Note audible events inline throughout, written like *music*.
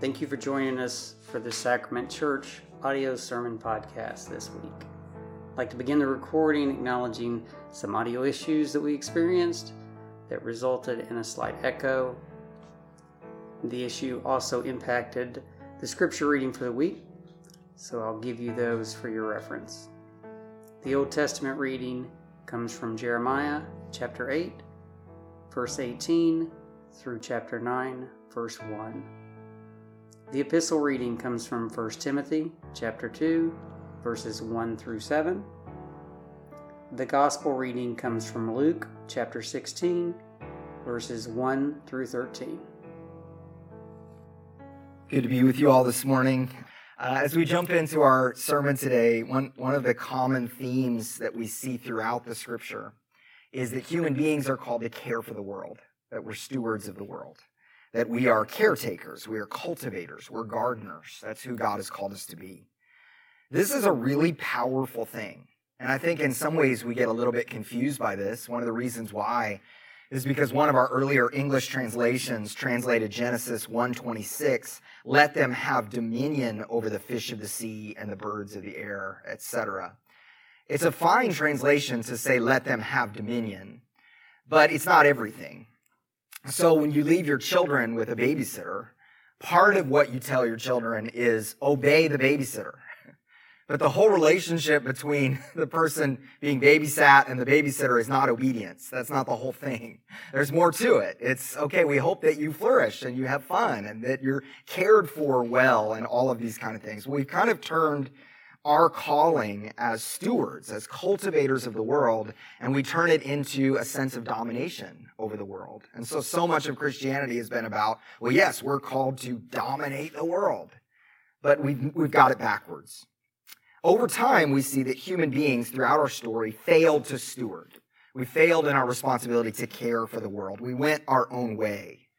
Thank you for joining us for the Sacrament Church audio sermon podcast this week. I'd like to begin the recording acknowledging some audio issues that we experienced that resulted in a slight echo. The issue also impacted the scripture reading for the week, so I'll give you those for your reference. The Old Testament reading comes from Jeremiah chapter 8, verse 18 through chapter 9, verse 1. The epistle reading comes from 1 Timothy chapter 2, verses 1 through 7. The gospel reading comes from Luke chapter 16, verses 1 through 13. Good to be with you all this morning. Uh, as we jump into our sermon today, one, one of the common themes that we see throughout the scripture is that human beings are called to care for the world, that we're stewards of the world that we are caretakers, we are cultivators, we're gardeners. That's who God has called us to be. This is a really powerful thing. And I think in some ways we get a little bit confused by this. One of the reasons why is because one of our earlier English translations translated Genesis 1:26, let them have dominion over the fish of the sea and the birds of the air, etc. It's a fine translation to say let them have dominion, but it's not everything. So when you leave your children with a babysitter, part of what you tell your children is obey the babysitter. But the whole relationship between *laughs* the person being babysat and the babysitter is not obedience. That's not the whole thing. There's more to it. It's okay, we hope that you flourish and you have fun and that you're cared for well and all of these kind of things. We've kind of turned our calling as stewards, as cultivators of the world, and we turn it into a sense of domination over the world. And so, so much of Christianity has been about, well, yes, we're called to dominate the world, but we've, we've got it backwards. Over time, we see that human beings throughout our story failed to steward. We failed in our responsibility to care for the world. We went our own way.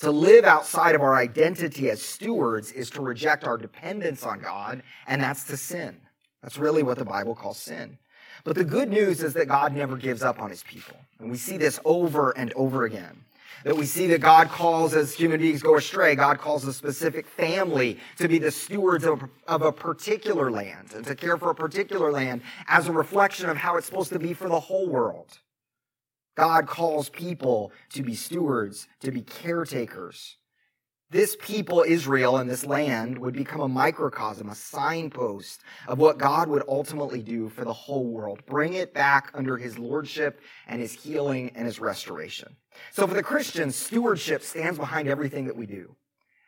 To live outside of our identity as stewards is to reject our dependence on God, and that's to sin. That's really what the Bible calls sin. But the good news is that God never gives up on his people. And we see this over and over again. That we see that God calls, as human beings go astray, God calls a specific family to be the stewards of, of a particular land and to care for a particular land as a reflection of how it's supposed to be for the whole world. God calls people to be stewards, to be caretakers. This people, Israel, and this land would become a microcosm, a signpost of what God would ultimately do for the whole world. Bring it back under his lordship and his healing and his restoration. So for the Christians, stewardship stands behind everything that we do.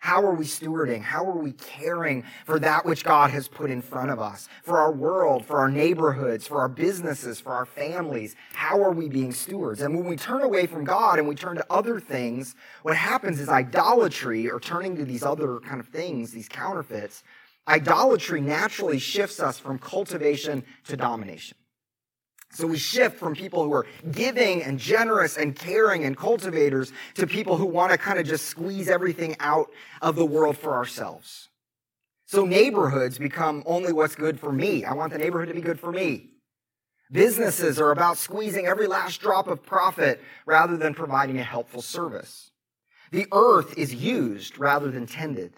How are we stewarding? How are we caring for that which God has put in front of us? For our world, for our neighborhoods, for our businesses, for our families? How are we being stewards? And when we turn away from God and we turn to other things, what happens is idolatry or turning to these other kind of things, these counterfeits, idolatry naturally shifts us from cultivation to domination. So we shift from people who are giving and generous and caring and cultivators to people who want to kind of just squeeze everything out of the world for ourselves. So neighborhoods become only what's good for me. I want the neighborhood to be good for me. Businesses are about squeezing every last drop of profit rather than providing a helpful service. The earth is used rather than tended.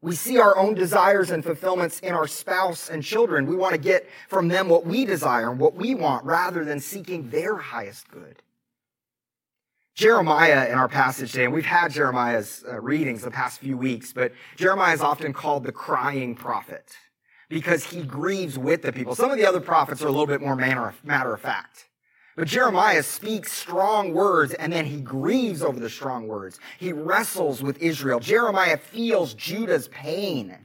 We see our own desires and fulfillments in our spouse and children. We want to get from them what we desire and what we want rather than seeking their highest good. Jeremiah in our passage today, and we've had Jeremiah's uh, readings the past few weeks, but Jeremiah is often called the crying prophet because he grieves with the people. Some of the other prophets are a little bit more matter of fact. But Jeremiah speaks strong words and then he grieves over the strong words. He wrestles with Israel. Jeremiah feels Judah's pain.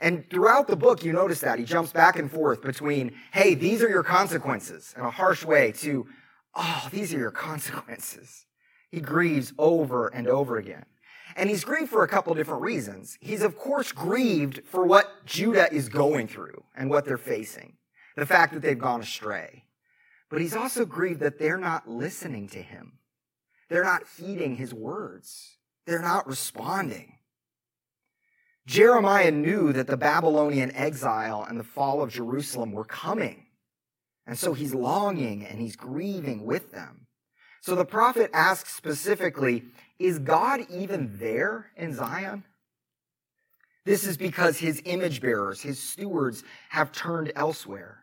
And throughout the book, you notice that he jumps back and forth between, hey, these are your consequences in a harsh way to, oh, these are your consequences. He grieves over and over again. And he's grieved for a couple different reasons. He's, of course, grieved for what Judah is going through and what they're facing. The fact that they've gone astray. But he's also grieved that they're not listening to him. They're not heeding his words. They're not responding. Jeremiah knew that the Babylonian exile and the fall of Jerusalem were coming. And so he's longing and he's grieving with them. So the prophet asks specifically, is God even there in Zion? This is because his image bearers, his stewards, have turned elsewhere.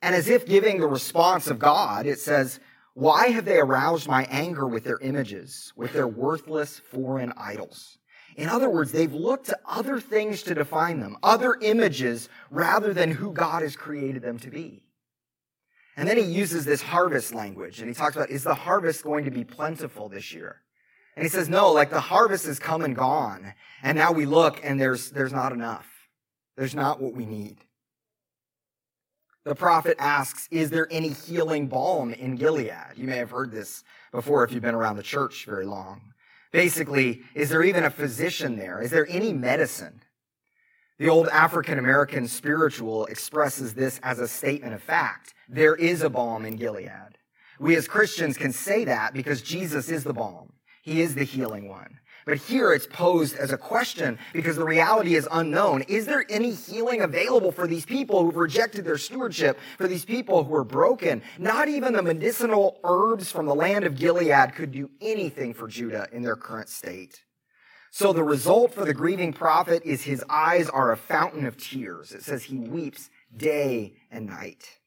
And as if giving the response of God, it says, Why have they aroused my anger with their images, with their worthless foreign idols? In other words, they've looked to other things to define them, other images, rather than who God has created them to be. And then he uses this harvest language, and he talks about, is the harvest going to be plentiful this year? And he says, no, like the harvest has come and gone. And now we look and there's, there's not enough. There's not what we need. The prophet asks, is there any healing balm in Gilead? You may have heard this before if you've been around the church very long. Basically, is there even a physician there? Is there any medicine? The old African American spiritual expresses this as a statement of fact. There is a balm in Gilead. We as Christians can say that because Jesus is the balm. He is the healing one. But here it's posed as a question because the reality is unknown. Is there any healing available for these people who've rejected their stewardship, for these people who are broken? Not even the medicinal herbs from the land of Gilead could do anything for Judah in their current state. So the result for the grieving prophet is his eyes are a fountain of tears. It says he weeps day and night.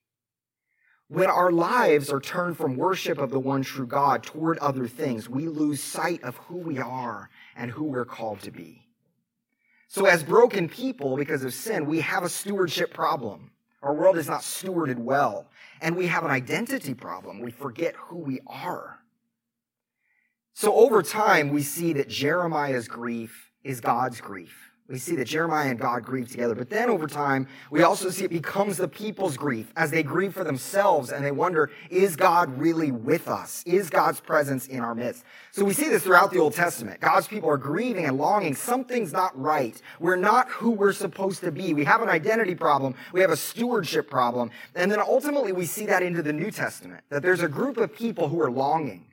When our lives are turned from worship of the one true God toward other things, we lose sight of who we are and who we're called to be. So, as broken people, because of sin, we have a stewardship problem. Our world is not stewarded well. And we have an identity problem. We forget who we are. So, over time, we see that Jeremiah's grief is God's grief. We see that Jeremiah and God grieve together. But then over time, we also see it becomes the people's grief as they grieve for themselves and they wonder, is God really with us? Is God's presence in our midst? So we see this throughout the Old Testament. God's people are grieving and longing. Something's not right. We're not who we're supposed to be. We have an identity problem. We have a stewardship problem. And then ultimately we see that into the New Testament, that there's a group of people who are longing.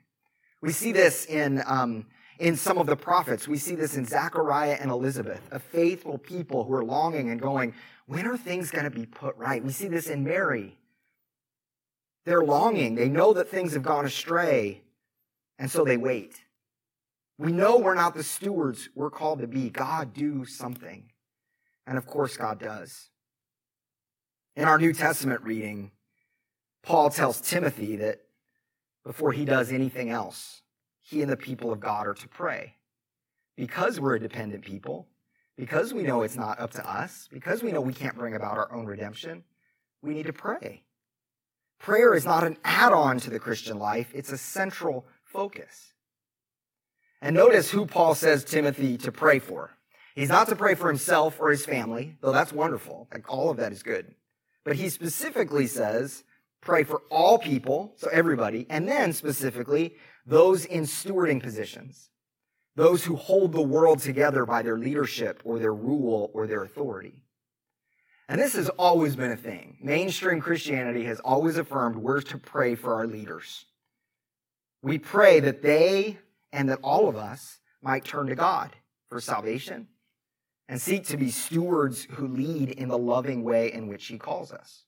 We see this in, um, in some of the prophets. We see this in Zechariah and Elizabeth, a faithful people who are longing and going, when are things going to be put right? We see this in Mary. They're longing. They know that things have gone astray, and so they wait. We know we're not the stewards we're called to be. God, do something. And of course, God does. In our New Testament reading, Paul tells Timothy that before he does anything else, he and the people of God are to pray. Because we're a dependent people, because we know it's not up to us, because we know we can't bring about our own redemption, we need to pray. Prayer is not an add on to the Christian life, it's a central focus. And notice who Paul says Timothy to pray for. He's not to pray for himself or his family, though that's wonderful. Like all of that is good. But he specifically says, pray for all people, so everybody, and then specifically, those in stewarding positions, those who hold the world together by their leadership or their rule or their authority. And this has always been a thing. Mainstream Christianity has always affirmed we're to pray for our leaders. We pray that they and that all of us might turn to God for salvation and seek to be stewards who lead in the loving way in which He calls us.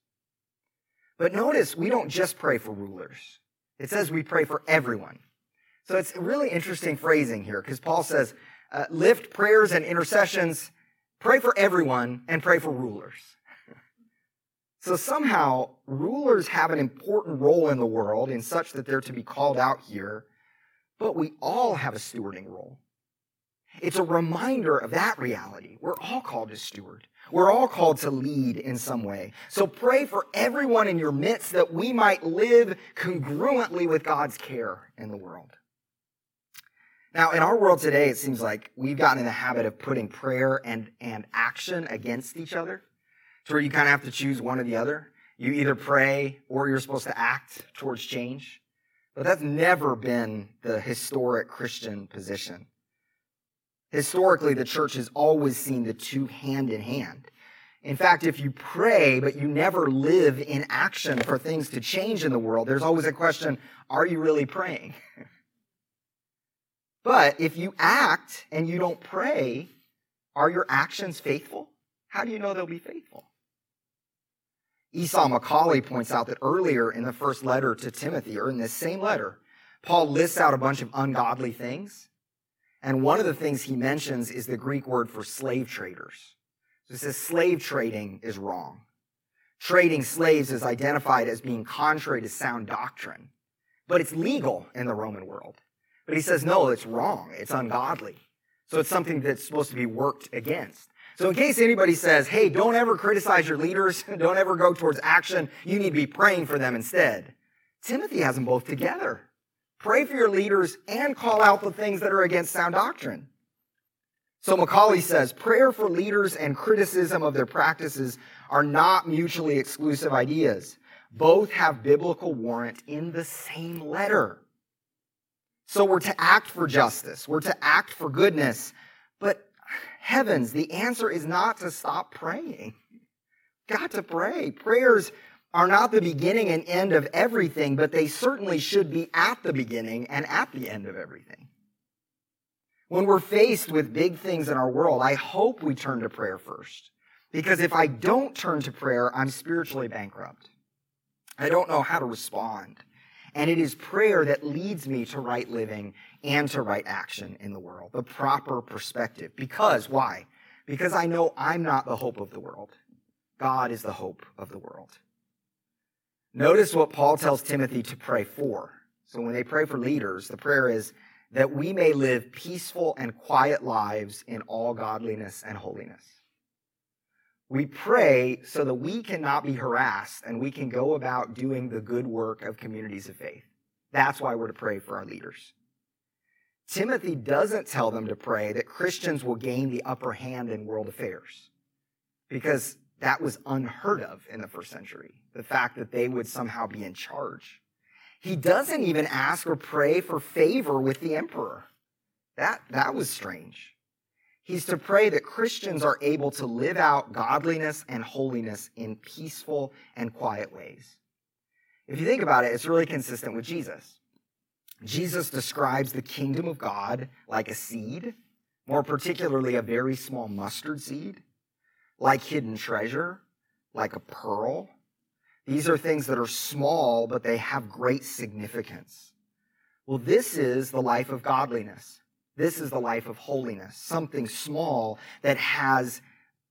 But notice, we don't just pray for rulers. It says we pray for everyone. So it's a really interesting phrasing here because Paul says, uh, lift prayers and intercessions, pray for everyone, and pray for rulers. *laughs* so somehow, rulers have an important role in the world in such that they're to be called out here, but we all have a stewarding role. It's a reminder of that reality. We're all called to steward. We're all called to lead in some way. So pray for everyone in your midst that we might live congruently with God's care in the world. Now, in our world today, it seems like we've gotten in the habit of putting prayer and, and action against each other to where you kind of have to choose one or the other. You either pray or you're supposed to act towards change. But that's never been the historic Christian position. Historically, the church has always seen the two hand in hand. In fact, if you pray, but you never live in action for things to change in the world, there's always a question are you really praying? *laughs* But if you act and you don't pray, are your actions faithful? How do you know they'll be faithful? Esau McCaulley points out that earlier in the first letter to Timothy, or in this same letter, Paul lists out a bunch of ungodly things. And one of the things he mentions is the Greek word for slave traders. So it says slave trading is wrong. Trading slaves is identified as being contrary to sound doctrine, but it's legal in the Roman world. But he says, no, it's wrong. It's ungodly. So it's something that's supposed to be worked against. So in case anybody says, hey, don't ever criticize your leaders, *laughs* don't ever go towards action, you need to be praying for them instead. Timothy has them both together. Pray for your leaders and call out the things that are against sound doctrine. So McCaulley says, prayer for leaders and criticism of their practices are not mutually exclusive ideas. Both have biblical warrant in the same letter. So we're to act for justice. We're to act for goodness. But heavens, the answer is not to stop praying. Got to pray. Prayers are not the beginning and end of everything, but they certainly should be at the beginning and at the end of everything. When we're faced with big things in our world, I hope we turn to prayer first. Because if I don't turn to prayer, I'm spiritually bankrupt. I don't know how to respond. And it is prayer that leads me to right living and to right action in the world, the proper perspective. Because, why? Because I know I'm not the hope of the world. God is the hope of the world. Notice what Paul tells Timothy to pray for. So when they pray for leaders, the prayer is that we may live peaceful and quiet lives in all godliness and holiness. We pray so that we cannot be harassed and we can go about doing the good work of communities of faith. That's why we're to pray for our leaders. Timothy doesn't tell them to pray that Christians will gain the upper hand in world affairs because that was unheard of in the first century. The fact that they would somehow be in charge. He doesn't even ask or pray for favor with the emperor. That, that was strange. He's to pray that Christians are able to live out godliness and holiness in peaceful and quiet ways. If you think about it, it's really consistent with Jesus. Jesus describes the kingdom of God like a seed, more particularly a very small mustard seed like hidden treasure, like a pearl. These are things that are small, but they have great significance. Well, this is the life of godliness. This is the life of holiness, something small that has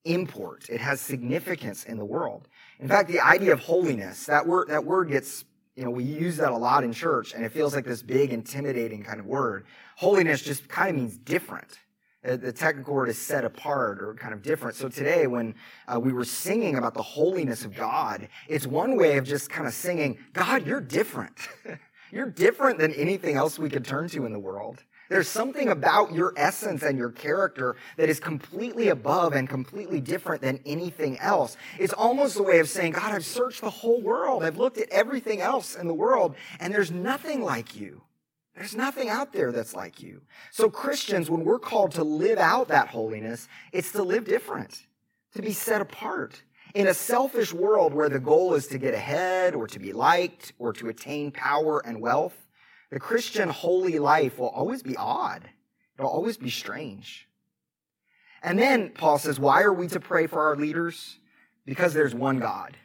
import. It has significance in the world. In fact, the idea of holiness, that word, that word gets, you know, we use that a lot in church and it feels like this big, intimidating kind of word. Holiness just kind of means different. The technical word is set apart or kind of different. So today, when uh, we were singing about the holiness of God, it's one way of just kind of singing, God, you're different. *laughs* you're different than anything else we could turn to in the world. There's something about your essence and your character that is completely above and completely different than anything else. It's almost a way of saying, God, I've searched the whole world. I've looked at everything else in the world, and there's nothing like you. There's nothing out there that's like you. So, Christians, when we're called to live out that holiness, it's to live different, to be set apart. In a selfish world where the goal is to get ahead or to be liked or to attain power and wealth, the Christian holy life will always be odd. It'll always be strange. And then Paul says, Why are we to pray for our leaders? Because there's one God.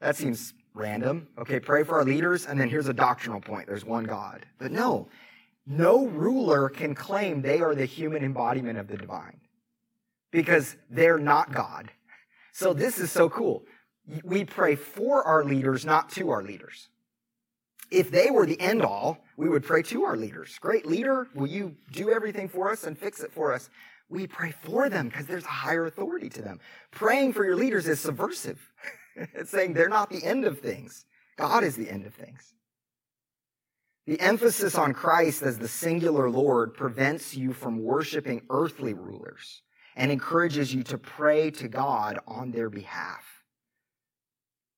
That seems random. Okay, pray for our leaders, and then here's a doctrinal point there's one God. But no, no ruler can claim they are the human embodiment of the divine because they're not God. So this is so cool. We pray for our leaders, not to our leaders. If they were the end all, we would pray to our leaders. Great leader, will you do everything for us and fix it for us? We pray for them because there's a higher authority to them. Praying for your leaders is subversive. it's *laughs* saying they're not the end of things. God is the end of things. The emphasis on Christ as the singular Lord prevents you from worshiping earthly rulers and encourages you to pray to God on their behalf.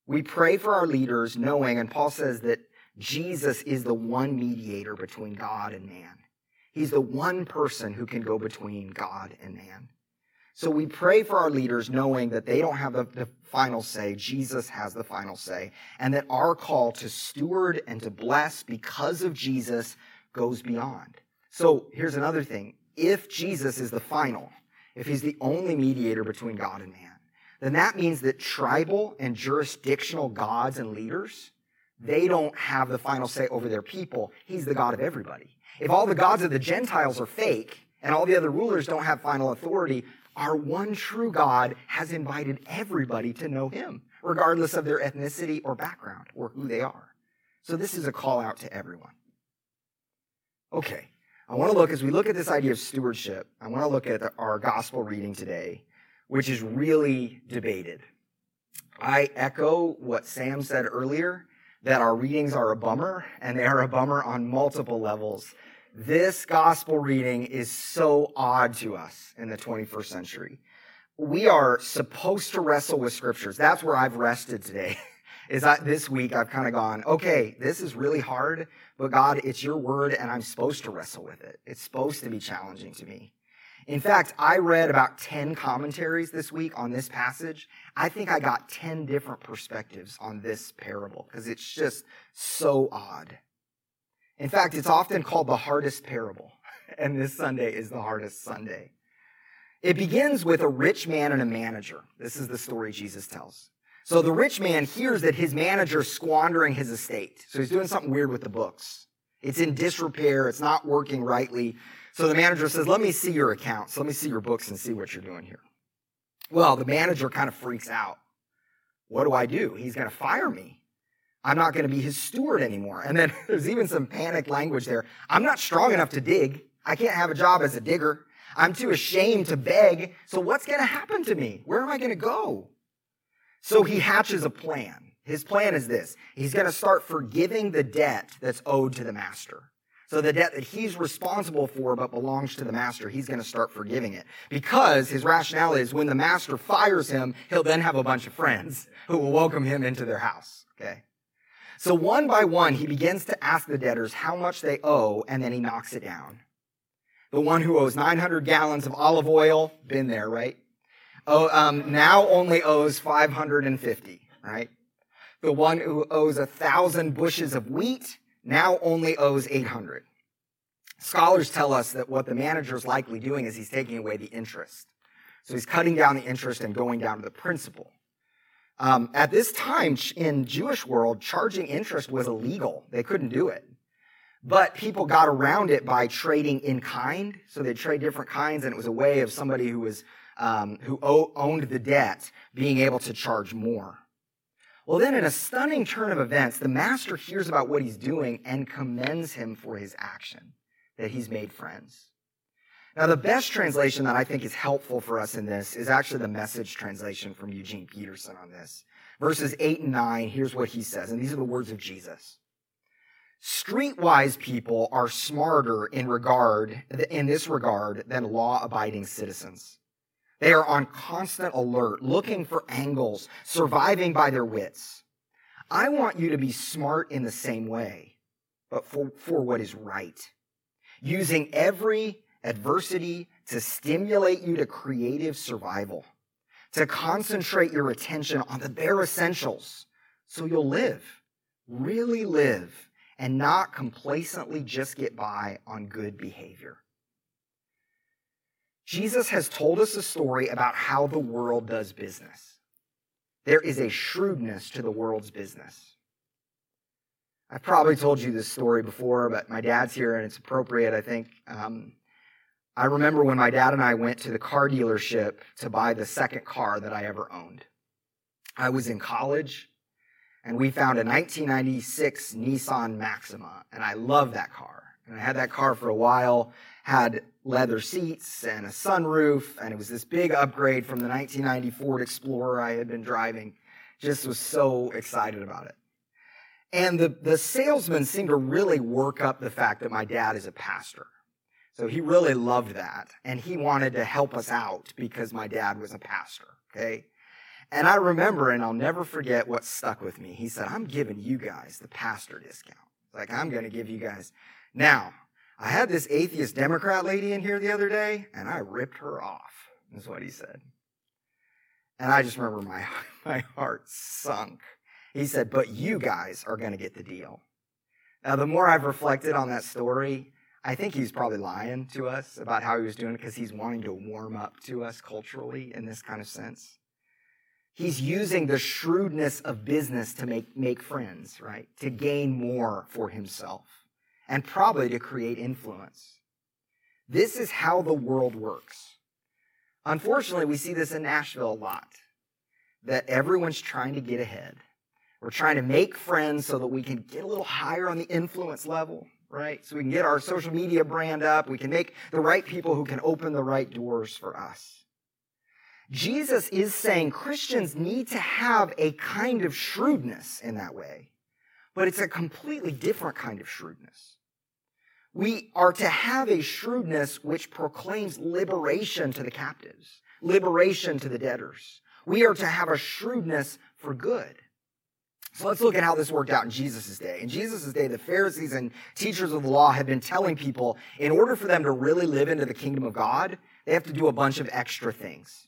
We pray for our leaders knowing, and Paul says that Jesus is the one mediator between God and man. He's the one person who can go between God and man. So we pray for our leaders knowing that they don't have the, the, final say. Jesus has the final say. And that our call to steward and to bless because of Jesus goes beyond. So here's another thing. If Jesus is the final, if he's the only mediator between God and man, then that means that tribal and jurisdictional gods and leaders, they don't have the final say over their people. He's the God of everybody. If all the gods of the Gentiles are fake and all the other rulers don't have final authority, our one true God has invited everybody to know him, regardless of their ethnicity or background or who they are. So this is a call out to everyone. Okay, I want to look, as we look at this idea of stewardship, I want to look at our gospel reading today, which is really debated. I echo what Sam said earlier that our readings are a bummer, and they are a bummer on multiple levels. This gospel reading is so odd to us in the 21st century. We are supposed to wrestle with scriptures. That's where I've rested today. *laughs* is that this week I've kind of gone, okay, this is really hard, but God, it's your word and I'm supposed to wrestle with it. It's supposed to be challenging to me. In fact, I read about 10 commentaries this week on this passage. I think I got 10 different perspectives on this parable because it's just so odd. In fact, it's often called the hardest parable, *laughs* and this Sunday is the hardest Sunday. It begins with a rich man and a manager. This is the story Jesus tells. So the rich man hears that his manager is squandering his estate. So he's doing something weird with the books. It's in disrepair. It's not working rightly. So the manager says, let me see your accounts. Let me see your books and see what you're doing here. Well, the manager kind of freaks out. What do I do? He's going to fire me. I'm not going to be his steward anymore. And then *laughs* there's even some panicked language there. I'm not strong enough to dig. I can't have a job as a digger. I'm too ashamed to beg. So what's going to happen to me? Where am I going to go? So he hatches a plan. His plan is this. He's going to start forgiving the debt that's owed to the master. So the debt that he's responsible for but belongs to the master, he's going to start forgiving it. Because his rationale is when the master fires him, he'll then have a bunch of friends who will welcome him into their house. Okay? So one by one, he begins to ask the debtors how much they owe, and then he knocks it down. The one who owes 900 gallons of olive oil, been there, right? oh, um, now only owes 550, right? The one who owes a thousand bushes of wheat now only owes 800. Scholars tell us that what the manager is likely doing is he's taking away the interest. So he's cutting down the interest and going down to the principal. Um, at this time in Jewish world, charging interest was illegal. They couldn't do it. But people got around it by trading in kind. So they trade different kinds, and it was a way of somebody who was um, who owned the debt being able to charge more. Well, then, in a stunning turn of events, the master hears about what he's doing and commends him for his action, that he's made friends. Now, the best translation that I think is helpful for us in this is actually the message translation from Eugene Peterson on this. Verses 8 and 9, here's what he says, and these are the words of Jesus. Streetwise people are smarter in regard, in this regard, than law-abiding citizens. They are on constant alert, looking for angles, surviving by their wits. I want you to be smart in the same way, but for, for what is right. Using every adversity to stimulate you to creative survival, to concentrate your attention on the bare essentials so you'll live, really live, and not complacently just get by on good behavior. Jesus has told us a story about how the world does business. There is a shrewdness to the world's business. I've probably told you this story before, but my dad's here and it's appropriate, I think. Um, I remember when my dad and I went to the car dealership to buy the second car that I ever owned. I was in college and we found a 1996 Nissan Maxima, and I love that car. And I had that car for a while, had leather seats and a sunroof, and it was this big upgrade from the 1990 Ford Explorer I had been driving. Just was so excited about it. And the, the salesman seemed to really work up the fact that my dad is a pastor. So he really loved that. And he wanted to help us out because my dad was a pastor. Okay. And I remember, and I'll never forget what stuck with me. He said, I'm giving you guys the pastor discount. Like, I'm going to give you guys. Now, I had this atheist Democrat lady in here the other day, and I ripped her off, is what he said. And I just remember my, *laughs* my heart sunk. He said, But you guys are going to get the deal. Now, the more I've reflected on that story, I think he's probably lying to us about how he was doing it because he's wanting to warm up to us culturally in this kind of sense. He's using the shrewdness of business to make, make friends, right? To gain more for himself. And probably to create influence. This is how the world works. Unfortunately, we see this in Nashville a lot that everyone's trying to get ahead. We're trying to make friends so that we can get a little higher on the influence level, right? So we can get our social media brand up. We can make the right people who can open the right doors for us. Jesus is saying Christians need to have a kind of shrewdness in that way, but it's a completely different kind of shrewdness. We are to have a shrewdness which proclaims liberation to the captives, liberation to the debtors. We are to have a shrewdness for good. So let's look at how this worked out in Jesus' day. In Jesus' day, the Pharisees and teachers of the law had been telling people in order for them to really live into the kingdom of God, they have to do a bunch of extra things.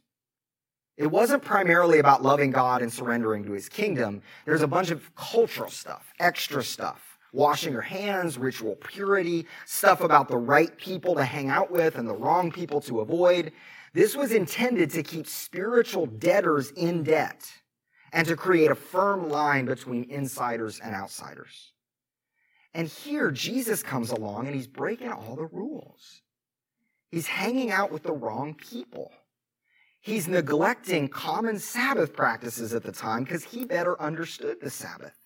It wasn't primarily about loving God and surrendering to his kingdom. There's a bunch of cultural stuff, extra stuff. Washing your hands, ritual purity, stuff about the right people to hang out with and the wrong people to avoid. This was intended to keep spiritual debtors in debt and to create a firm line between insiders and outsiders. And here Jesus comes along and he's breaking all the rules. He's hanging out with the wrong people. He's neglecting common Sabbath practices at the time because he better understood the Sabbath.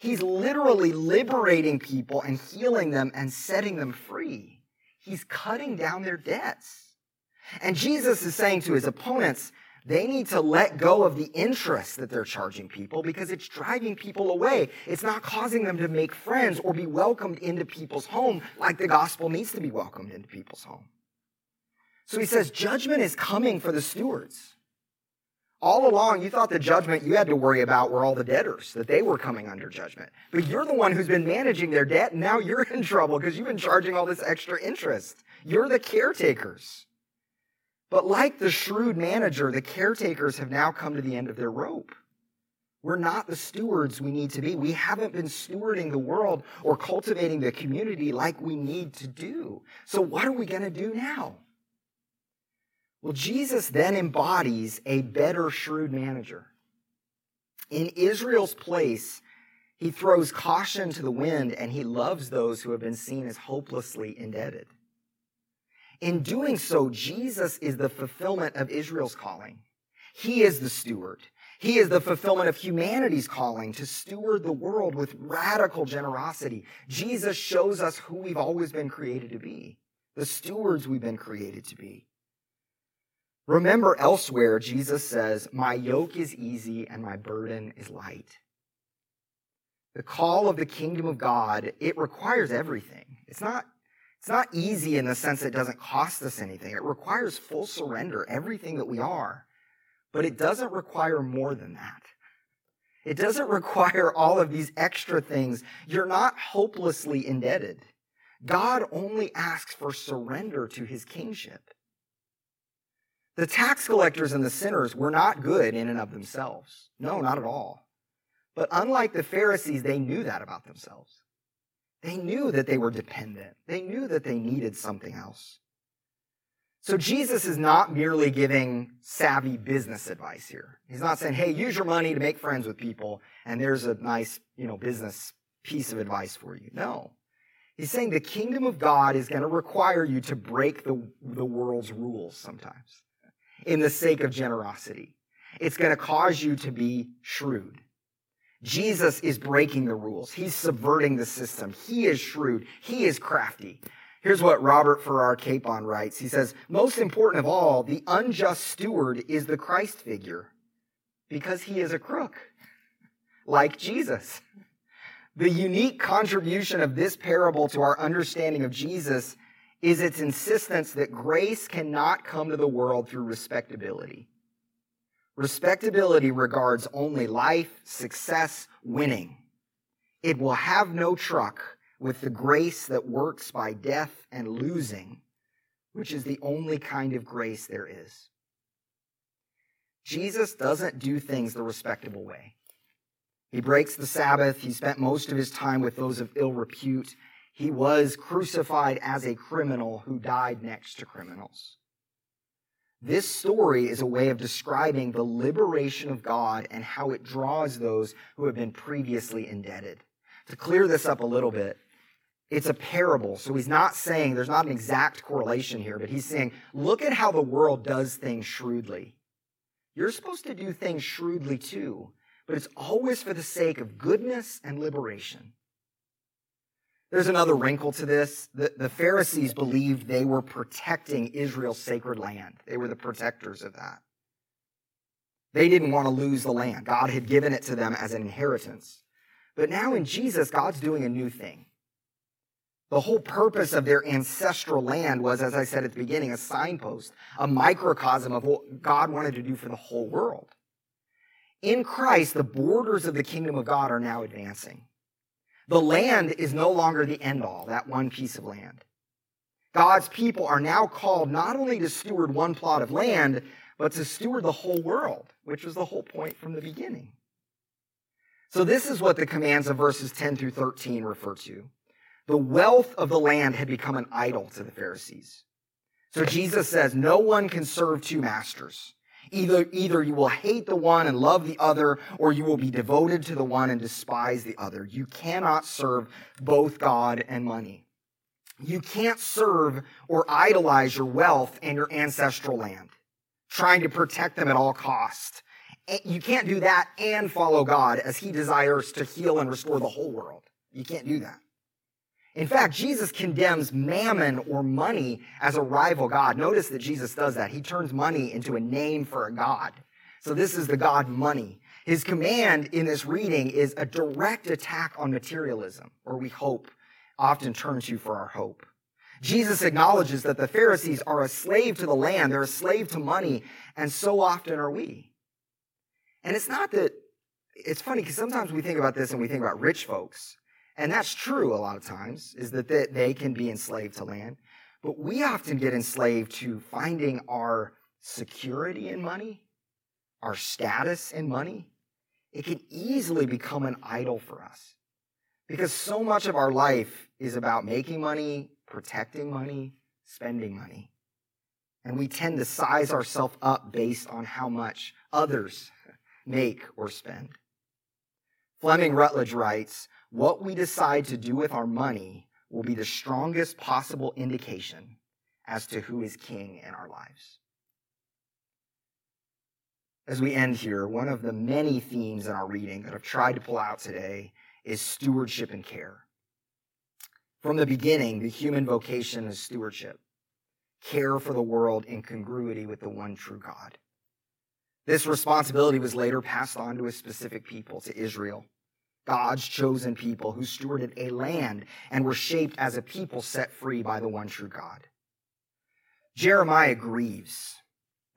He's literally liberating people and healing them and setting them free. He's cutting down their debts. And Jesus is saying to his opponents, they need to let go of the interest that they're charging people because it's driving people away. It's not causing them to make friends or be welcomed into people's home like the gospel needs to be welcomed into people's home. So he says, judgment is coming for the stewards. All along, you thought the judgment you had to worry about were all the debtors, that they were coming under judgment. But you're the one who's been managing their debt, and now you're in trouble because you've been charging all this extra interest. You're the caretakers. But like the shrewd manager, the caretakers have now come to the end of their rope. We're not the stewards we need to be. We haven't been stewarding the world or cultivating the community like we need to do. So, what are we going to do now? Well, Jesus then embodies a better shrewd manager. In Israel's place, he throws caution to the wind and he loves those who have been seen as hopelessly indebted. In doing so, Jesus is the fulfillment of Israel's calling. He is the steward. He is the fulfillment of humanity's calling to steward the world with radical generosity. Jesus shows us who we've always been created to be, the stewards we've been created to be. Remember elsewhere, Jesus says, My yoke is easy and my burden is light. The call of the kingdom of God, it requires everything. It's not it's not easy in the sense it doesn't cost us anything. It requires full surrender, everything that we are. But it doesn't require more than that. It doesn't *laughs* require all of these extra things. You're not hopelessly indebted. God only asks for surrender to his kingship. The tax collectors and the sinners were not good in and of themselves. No, not at all. But unlike the Pharisees, they knew that about themselves. They knew that they were dependent. They knew that they needed something else. So Jesus is not merely giving savvy business advice here. He's not saying, hey, use your money to make friends with people, and there's a nice, you know, business piece of advice for you. No. He's saying the kingdom of God is going to require you to break the, the world's rules sometimes in the sake of generosity. It's going to cause you to be shrewd. Jesus is breaking the rules. He's subverting the system. He is shrewd. He is crafty. Here's what Robert Farrar Capon writes. He says, most important of all, the unjust steward is the Christ figure because he is a crook, like Jesus. The unique contribution of this parable to our understanding of Jesus is its insistence that grace cannot come to the world through respectability. Respectability regards only life, success, winning. It will have no truck with the grace that works by death and losing, which is the only kind of grace there is. Jesus doesn't do things the respectable way. He breaks the Sabbath. He spent most of his time with those of ill repute. He was crucified as a criminal who died next to criminals. This story is a way of describing the liberation of God and how it draws those who have been previously indebted. To clear this up a little bit, it's a parable. So he's not saying there's not an exact correlation here, but he's saying, look at how the world does things shrewdly. You're supposed to do things shrewdly too, but it's always for the sake of goodness and liberation. There's another wrinkle to this. The, the Pharisees believed they were protecting Israel's sacred land. They were the protectors of that. They didn't want to lose the land. God had given it to them as an inheritance. But now in Jesus, God's doing a new thing. The whole purpose of their ancestral land was, as I said at the beginning, a signpost, a microcosm of what God wanted to do for the whole world. In Christ, the borders of the kingdom of God are now advancing. The land is no longer the end all, that one piece of land. God's people are now called not only to steward one plot of land, but to steward the whole world, which was the whole point from the beginning. So, this is what the commands of verses 10 through 13 refer to. The wealth of the land had become an idol to the Pharisees. So, Jesus says, No one can serve two masters. Either, either you will hate the one and love the other, or you will be devoted to the one and despise the other. You cannot serve both God and money. You can't serve or idolize your wealth and your ancestral land, trying to protect them at all costs. You can't do that and follow God as he desires to heal and restore the whole world. You can't do that. In fact, Jesus condemns mammon or money as a rival God. Notice that Jesus does that. He turns money into a name for a God. So this is the God money. His command in this reading is a direct attack on materialism, or we hope often turn to for our hope. Jesus acknowledges that the Pharisees are a slave to the land, they're a slave to money, and so often are we. And it's not that, it's funny because sometimes we think about this and we think about rich folks. And that's true a lot of times, is that they can be enslaved to land. But we often get enslaved to finding our security in money, our status in money. It can easily become an idol for us. Because so much of our life is about making money, protecting money, spending money. And we tend to size ourselves up based on how much others make or spend. Fleming Rutledge writes, what we decide to do with our money will be the strongest possible indication as to who is king in our lives. As we end here, one of the many themes in our reading that I've tried to pull out today is stewardship and care. From the beginning, the human vocation is stewardship, care for the world in congruity with the one true God. This responsibility was later passed on to a specific people, to Israel. God's chosen people who stewarded a land and were shaped as a people set free by the one true God. Jeremiah grieves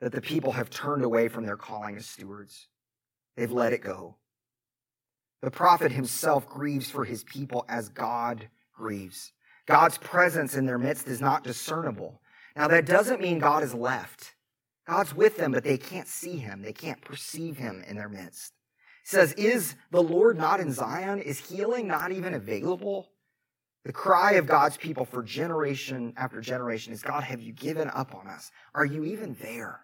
that the people have turned away from their calling as stewards. They've let it go. The prophet himself grieves for his people as God grieves. God's presence in their midst is not discernible. Now, that doesn't mean God is left. God's with them, but they can't see him. They can't perceive him in their midst says, Is the Lord not in Zion? Is healing not even available? The cry of God's people for generation after generation is God, have you given up on us? Are you even there?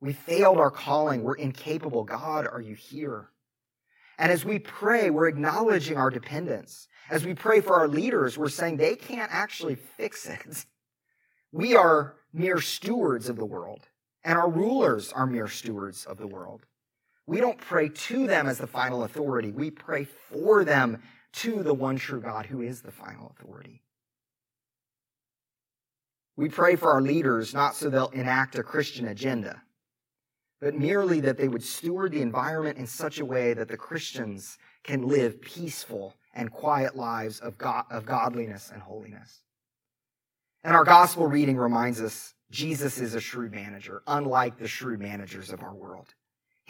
We failed our calling. We're incapable. God, are you here? And as we pray, we're acknowledging our dependence. As we pray for our leaders, we're saying they can't actually fix it. We are mere stewards of the world, and our rulers are mere stewards of the world. We don't pray to them as the final authority. We pray for them to the one true God who is the final authority. We pray for our leaders not so they'll enact a Christian agenda, but merely that they would steward the environment in such a way that the Christians can live peaceful and quiet lives of, of godliness and holiness. And our gospel reading reminds us Jesus is a shrewd manager, unlike the shrewd managers of our world.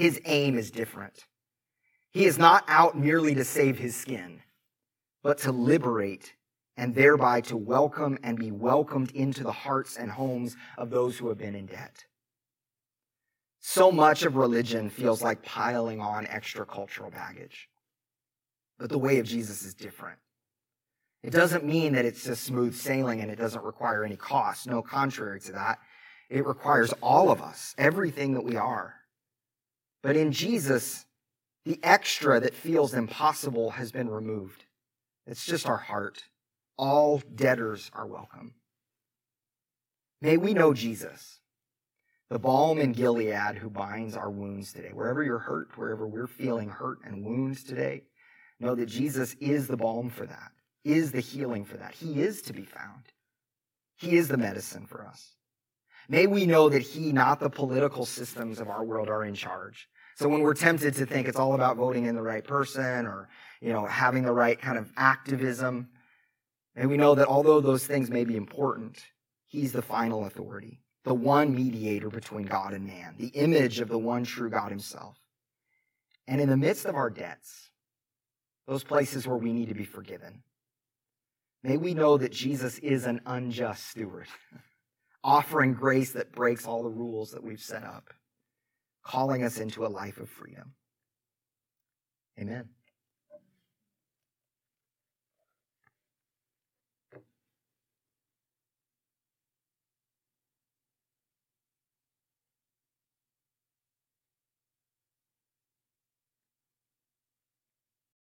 His aim is different. He is not out merely to save his skin, but to liberate and thereby to welcome and be welcomed into the hearts and homes of those who have been in debt. So much of religion feels like piling on extra cultural baggage. But the way of Jesus is different. It doesn't mean that it's just smooth sailing and it doesn't require any cost. No, contrary to that, it requires all of us, everything that we are. But in Jesus, the extra that feels impossible has been removed. It's just our heart. All debtors are welcome. May we know Jesus, the balm in Gilead who binds our wounds today. Wherever you're hurt, wherever we're feeling hurt and wounds today, know that Jesus is the balm for that, is the healing for that. He is to be found. He is the medicine for us. May we know that He, not the political systems of our world, are in charge. So when we're tempted to think it's all about voting in the right person or, you know, having the right kind of activism, may we know that although those things may be important, He's the final authority, the one mediator between God and man, the image of the one true God Himself. And in the midst of our debts, those places where we need to be forgiven, may we know that Jesus is an unjust steward, *laughs* offering grace that breaks all the rules that we've set up, calling us into a life of freedom. Amen.